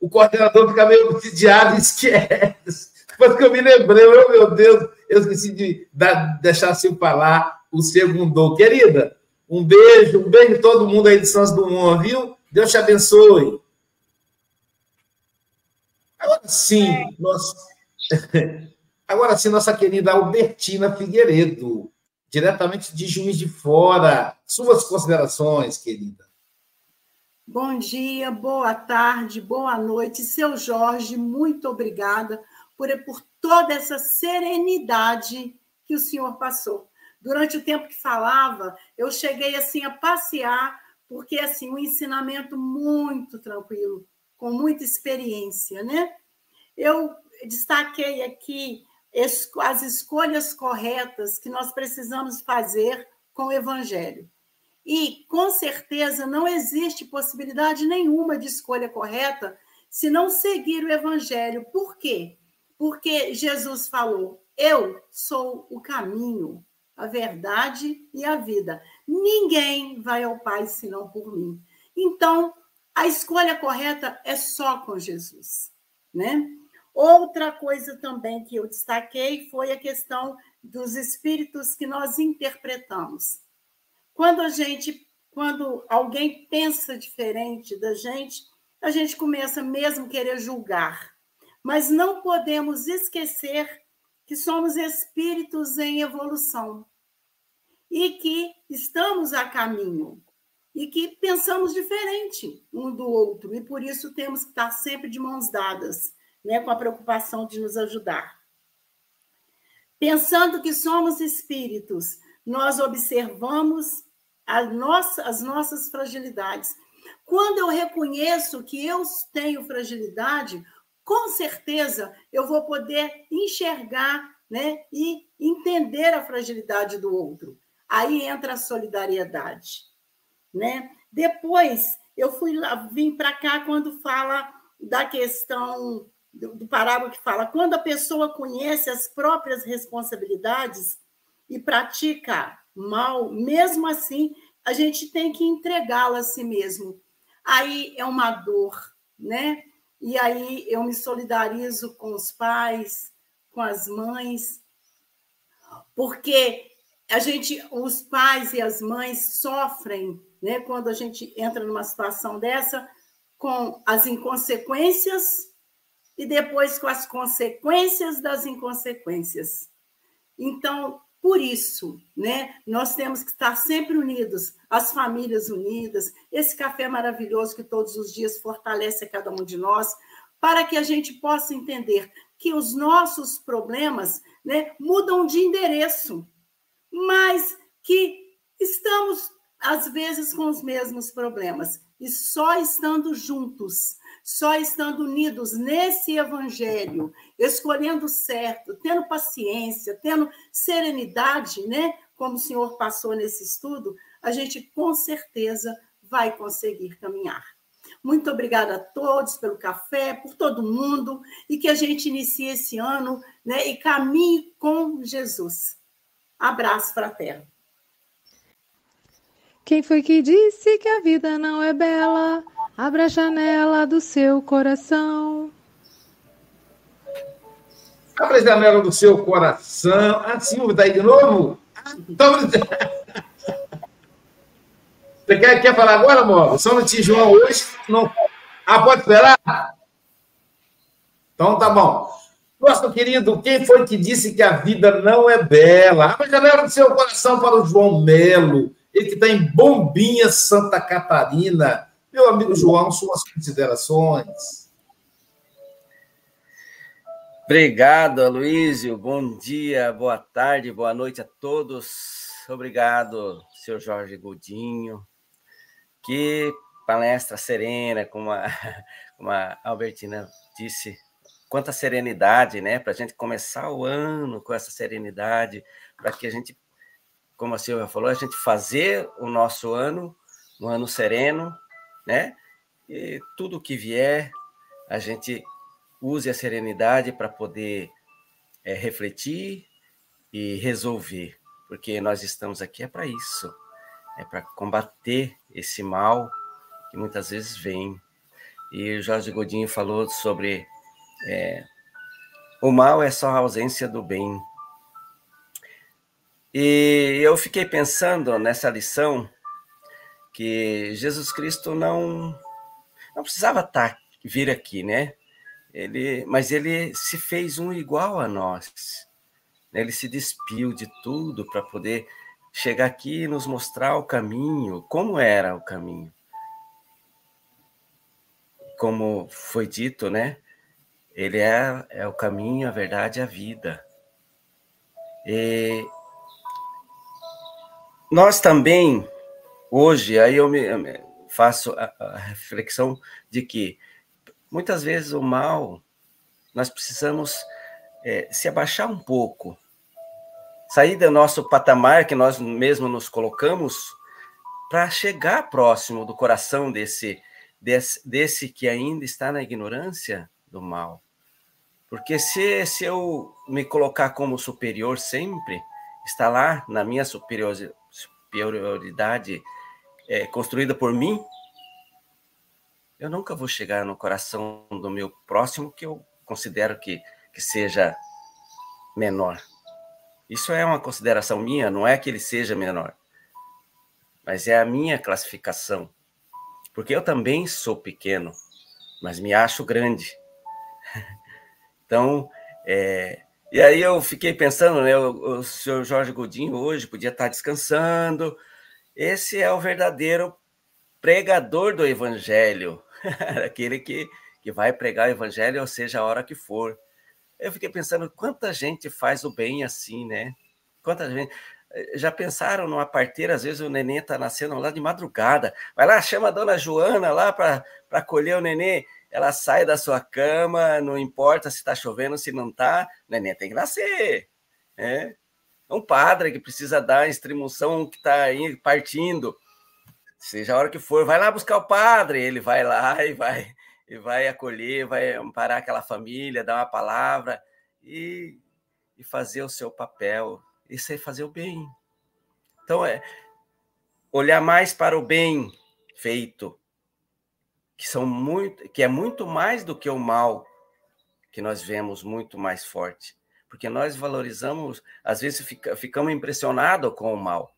o, coordenador fica meio obsidiado e esquece. Depois que eu me lembrei, oh, meu Deus, eu esqueci de dar, deixar assim falar o segundo. Querida, um beijo, um beijo de todo mundo aí de Santos Dumont, viu? Deus te abençoe. Agora sim, nós... agora sim, nossa querida Albertina Figueiredo, diretamente de Juiz de Fora. Suas considerações, querida. Bom dia, boa tarde, boa noite. Seu Jorge, muito obrigada por, por toda essa serenidade que o senhor passou. Durante o tempo que falava, eu cheguei assim a passear, porque assim, um ensinamento muito tranquilo, com muita experiência, né? Eu destaquei aqui as escolhas corretas que nós precisamos fazer com o evangelho. E, com certeza, não existe possibilidade nenhuma de escolha correta se não seguir o Evangelho. Por quê? Porque Jesus falou: Eu sou o caminho, a verdade e a vida. Ninguém vai ao Pai senão por mim. Então, a escolha correta é só com Jesus, né? Outra coisa também que eu destaquei foi a questão dos espíritos que nós interpretamos. Quando a gente, quando alguém pensa diferente da gente, a gente começa mesmo querer julgar. Mas não podemos esquecer que somos espíritos em evolução e que estamos a caminho e que pensamos diferente um do outro e por isso temos que estar sempre de mãos dadas, né, com a preocupação de nos ajudar. Pensando que somos espíritos, nós observamos as nossas, as nossas fragilidades. Quando eu reconheço que eu tenho fragilidade, com certeza eu vou poder enxergar né, e entender a fragilidade do outro. Aí entra a solidariedade. Né? Depois, eu fui lá, vim para cá quando fala da questão do, do parágrafo que fala quando a pessoa conhece as próprias responsabilidades, e pratica mal, mesmo assim, a gente tem que entregá-lo a si mesmo. Aí é uma dor, né? E aí eu me solidarizo com os pais, com as mães, porque a gente, os pais e as mães sofrem, né, quando a gente entra numa situação dessa, com as inconsequências e depois com as consequências das inconsequências. Então, por isso, né, nós temos que estar sempre unidos, as famílias unidas, esse café maravilhoso que todos os dias fortalece a cada um de nós, para que a gente possa entender que os nossos problemas né, mudam de endereço, mas que estamos, às vezes, com os mesmos problemas. E só estando juntos, só estando unidos nesse evangelho, escolhendo certo, tendo paciência, tendo serenidade, né? Como o senhor passou nesse estudo, a gente com certeza vai conseguir caminhar. Muito obrigada a todos pelo café, por todo mundo, e que a gente inicie esse ano né, e caminhe com Jesus. Abraço fraterno. Quem foi que disse que a vida não é bela? Abra a janela do seu coração. Abra a janela do seu coração. Ah, Silvio, tá aí de novo? Então... Você quer, quer falar agora, Móvel? São no João hoje. Não... Ah, pode esperar? Então tá bom. Nosso querido, quem foi que disse que a vida não é bela? Abra a janela do seu coração para o João Melo, ele que está em Bombinha, Santa Catarina. Meu amigo João, suas considerações. Obrigado, Aloysio. Bom dia, boa tarde, boa noite a todos. Obrigado, seu Jorge Godinho. Que palestra serena, como a, como a Albertina disse, quanta serenidade, né? Para a gente começar o ano com essa serenidade, para que a gente, como a Silvia falou, a gente fazer o nosso ano um ano sereno, né? E tudo que vier, a gente use a serenidade para poder é, refletir e resolver, porque nós estamos aqui é para isso é para combater esse mal que muitas vezes vem. E o Jorge Godinho falou sobre é, o mal é só a ausência do bem. E eu fiquei pensando nessa lição que Jesus Cristo não não precisava estar tá, vir aqui, né? Ele, mas ele se fez um igual a nós. Ele se despiu de tudo para poder chegar aqui e nos mostrar o caminho, como era o caminho. Como foi dito, né? Ele é, é o caminho, a verdade a vida. E nós também, hoje, aí eu me, faço a, a reflexão de que muitas vezes o mal, nós precisamos é, se abaixar um pouco sair do nosso patamar que nós mesmos nos colocamos para chegar próximo do coração desse, desse, desse que ainda está na ignorância do mal. Porque se, se eu me colocar como superior sempre, está lá na minha superioridade é, construída por mim, eu nunca vou chegar no coração do meu próximo que eu considero que, que seja menor. Isso é uma consideração minha, não é que ele seja menor, mas é a minha classificação. Porque eu também sou pequeno, mas me acho grande. Então, é, e aí eu fiquei pensando, né, o, o senhor Jorge Godinho hoje podia estar descansando. Esse é o verdadeiro pregador do evangelho, aquele que, que vai pregar o evangelho, ou seja, a hora que for. Eu fiquei pensando quanta gente faz o bem assim, né? Quanta gente. Eh, já pensaram numa parteira, às vezes o neném está nascendo lá de madrugada. Vai lá, chama a dona Joana lá para colher o neném. Ela sai da sua cama, não importa se está chovendo, se não está, o neném tem que nascer. Né? Um padre que precisa dar a extremoção que está partindo, seja a hora que for, vai lá buscar o padre, ele vai lá e vai e vai acolher, vai amparar aquela família, dar uma palavra e, e fazer o seu papel. isso é fazer o bem. Então, é olhar mais para o bem feito, que são muito, que é muito mais do que o mal que nós vemos muito mais forte, porque nós valorizamos, às vezes fica, ficamos impressionados com o mal.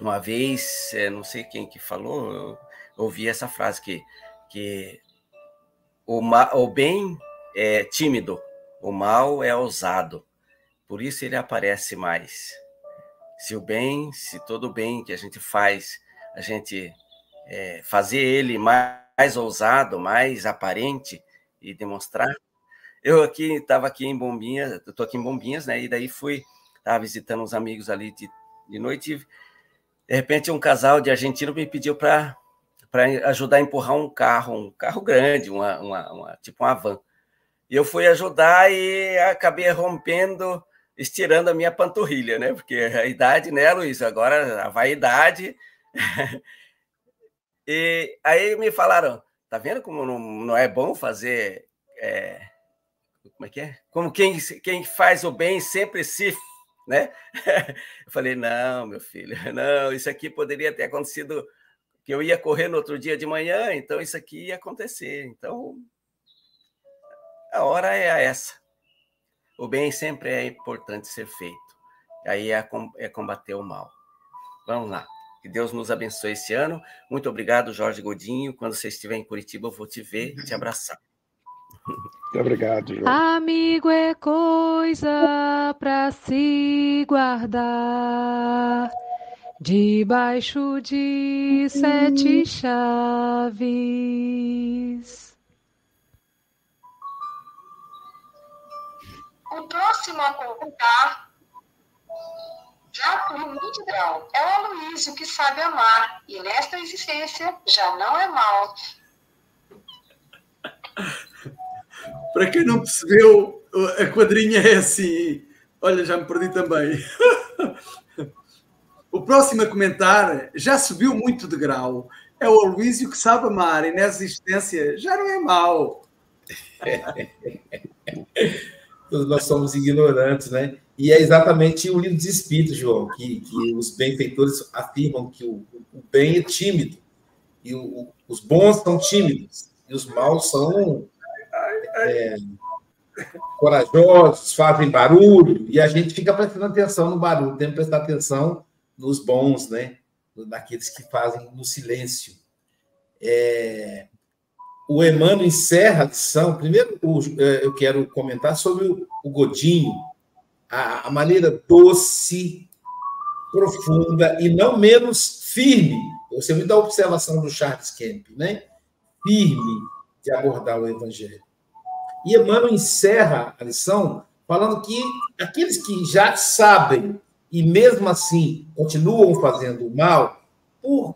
Uma vez, é, não sei quem que falou, eu ouvi essa frase que, que o, ma, o bem é tímido, o mal é ousado, por isso ele aparece mais. Se o bem, se todo o bem que a gente faz, a gente é, fazer ele mais, mais ousado, mais aparente e demonstrar. Eu aqui estava aqui em Bombinhas, estou aqui em Bombinhas, né? E daí fui, estava visitando uns amigos ali de, de noite e de repente um casal de argentino me pediu para para ajudar a empurrar um carro, um carro grande, uma, uma, uma, tipo uma van. E eu fui ajudar e acabei rompendo, estirando a minha panturrilha, né? Porque a idade, né, Luiz? Agora a vaidade. e aí me falaram: tá vendo como não, não é bom fazer. É, como é que é? Como quem, quem faz o bem sempre se. Né? Eu falei: não, meu filho, não, isso aqui poderia ter acontecido que eu ia correr no outro dia de manhã, então isso aqui ia acontecer. Então, a hora é essa. O bem sempre é importante ser feito. Aí é, é combater o mal. Vamos lá. Que Deus nos abençoe esse ano. Muito obrigado, Jorge Godinho. Quando você estiver em Curitiba, eu vou te ver e te abraçar. Muito obrigado, Jorge. Amigo é coisa para se guardar debaixo de sete chaves. O próximo a contar, já por muito grau, é o Aloysio que sabe amar, e nesta existência já não é mal. Para quem não percebeu, a quadrinha é assim. Olha, já me perdi também. O próximo a comentar já subiu muito de grau. É o Aloísio que sabe amar e nessa existência já não é mau. Todos nós somos ignorantes, né? E é exatamente o livro dos Espíritos, João, que, que os benfeitores afirmam que o, o bem é tímido e o, os bons são tímidos e os maus são é, corajosos, fazem barulho e a gente fica prestando atenção no barulho, tem que prestar atenção nos bons, né? Daqueles que fazem no silêncio. É... O Emmanuel encerra a lição. Primeiro, é, eu quero comentar sobre o Godinho, a, maneira doce, profunda e não menos firme. Você me dá a observação do Charles Kemp, né? Firme de abordar o Evangelho. E Emmanuel encerra a lição falando que aqueles que já sabem e mesmo assim continuam fazendo mal, por,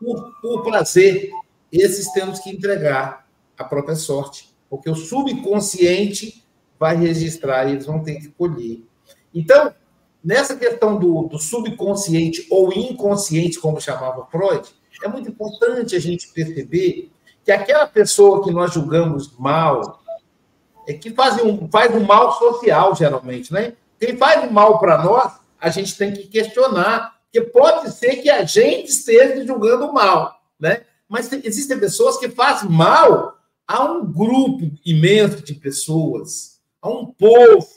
por, por prazer, esses temos que entregar a própria sorte, porque o subconsciente vai registrar e eles vão ter que colher. Então, nessa questão do, do subconsciente ou inconsciente, como chamava Freud, é muito importante a gente perceber que aquela pessoa que nós julgamos mal é que faz um, faz um mal social, geralmente, né? Quem faz mal para nós a gente tem que questionar, porque pode ser que a gente esteja julgando mal, né? Mas existem pessoas que fazem mal a um grupo imenso de pessoas, a um povo.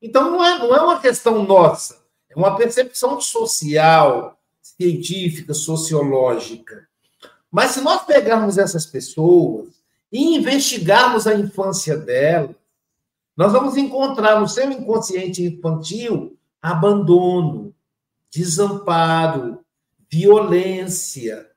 Então não é, não é uma questão nossa, é uma percepção social, científica, sociológica. Mas se nós pegarmos essas pessoas e investigarmos a infância delas, nós vamos encontrar no seu inconsciente infantil abandono, desamparo, violência,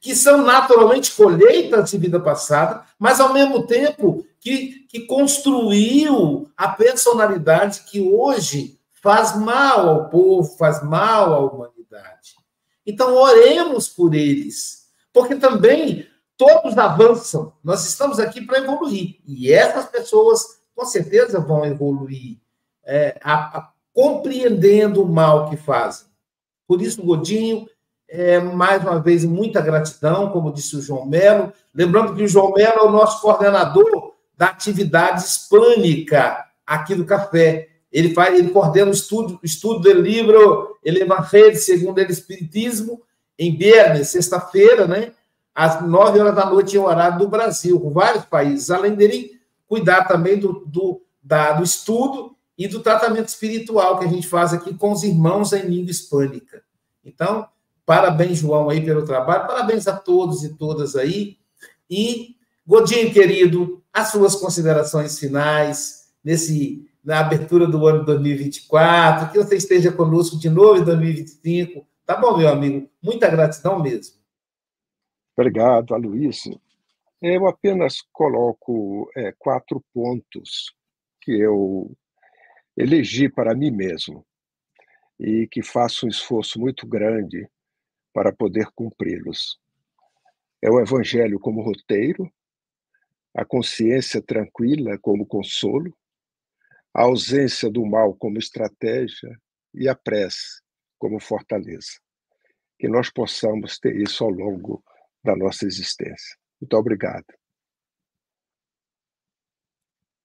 que são naturalmente colheitas de vida passada, mas ao mesmo tempo que, que construiu a personalidade que hoje faz mal ao povo, faz mal à humanidade. Então, oremos por eles, porque também todos avançam. Nós estamos aqui para evoluir, e essas pessoas com certeza vão evoluir. É, a, a compreendendo o mal que fazem. Por isso, Godinho, é, mais uma vez, muita gratidão, como disse o João Melo. Lembrando que o João Melo é o nosso coordenador da atividade hispânica aqui do Café. Ele faz, ele coordena o estudo, estudo do livro El Evangelho segundo o Espiritismo em Berne, sexta-feira, né? Às nove horas da noite em horário do Brasil, com vários países. Além dele cuidar também do, do, da, do estudo e do tratamento espiritual que a gente faz aqui com os irmãos em língua hispânica. Então, parabéns, João, aí pelo trabalho, parabéns a todos e todas aí. E, Godinho, querido, as suas considerações finais nesse na abertura do ano 2024, que você esteja conosco de novo em 2025. Tá bom, meu amigo? Muita gratidão mesmo. Obrigado, Aloysio. Eu apenas coloco é, quatro pontos que eu elegi para mim mesmo e que faço um esforço muito grande para poder cumpri-los. É o Evangelho como roteiro, a consciência tranquila como consolo, a ausência do mal como estratégia e a prece como fortaleza. Que nós possamos ter isso ao longo da nossa existência. Muito obrigado.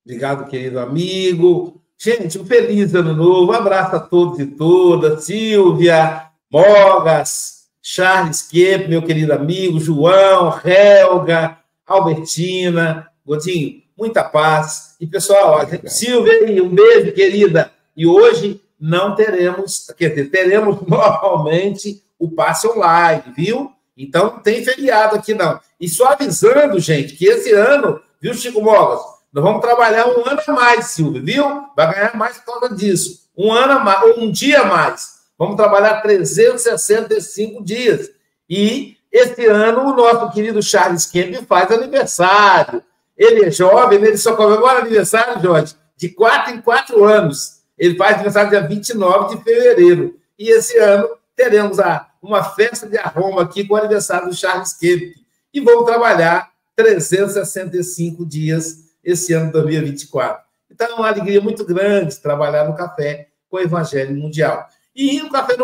Obrigado, querido amigo. Gente, um feliz ano novo. Um abraço a todos e todas. Silvia, Mogas, Charles Kemp, meu querido amigo, João, Helga, Albertina, Godinho, muita paz. E, pessoal, ó, Silvia, um beijo, querida. E hoje não teremos, quer dizer, teremos normalmente o passe online, viu? Então não tem feriado aqui, não. E só avisando, gente, que esse ano, viu, Chico Mogas? Nós vamos trabalhar um ano a mais, Silvia, viu? Vai ganhar mais por causa disso. Um ano a mais, um dia a mais. Vamos trabalhar 365 dias. E esse ano o nosso querido Charles Kemp faz aniversário. Ele é jovem, ele só comemora aniversário, Jorge, de quatro em quatro anos. Ele faz aniversário dia 29 de fevereiro. E esse ano teremos a, uma festa de aroma aqui com o aniversário do Charles Kemp. E vamos trabalhar 365 dias esse ano de 2024. Então é uma alegria muito grande trabalhar no café com o Evangelho Mundial. E o café,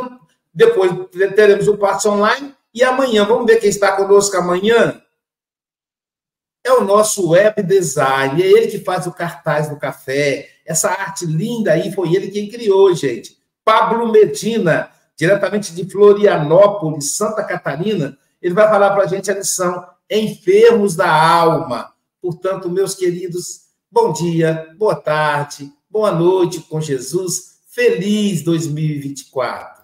depois teremos o passe online. E amanhã, vamos ver quem está conosco amanhã? é o nosso web design, é ele que faz o cartaz do café. Essa arte linda aí foi ele quem criou, gente. Pablo Medina, diretamente de Florianópolis, Santa Catarina, ele vai falar para a gente a lição Enfermos da Alma. Portanto, meus queridos, bom dia, boa tarde, boa noite com Jesus. Feliz 2024.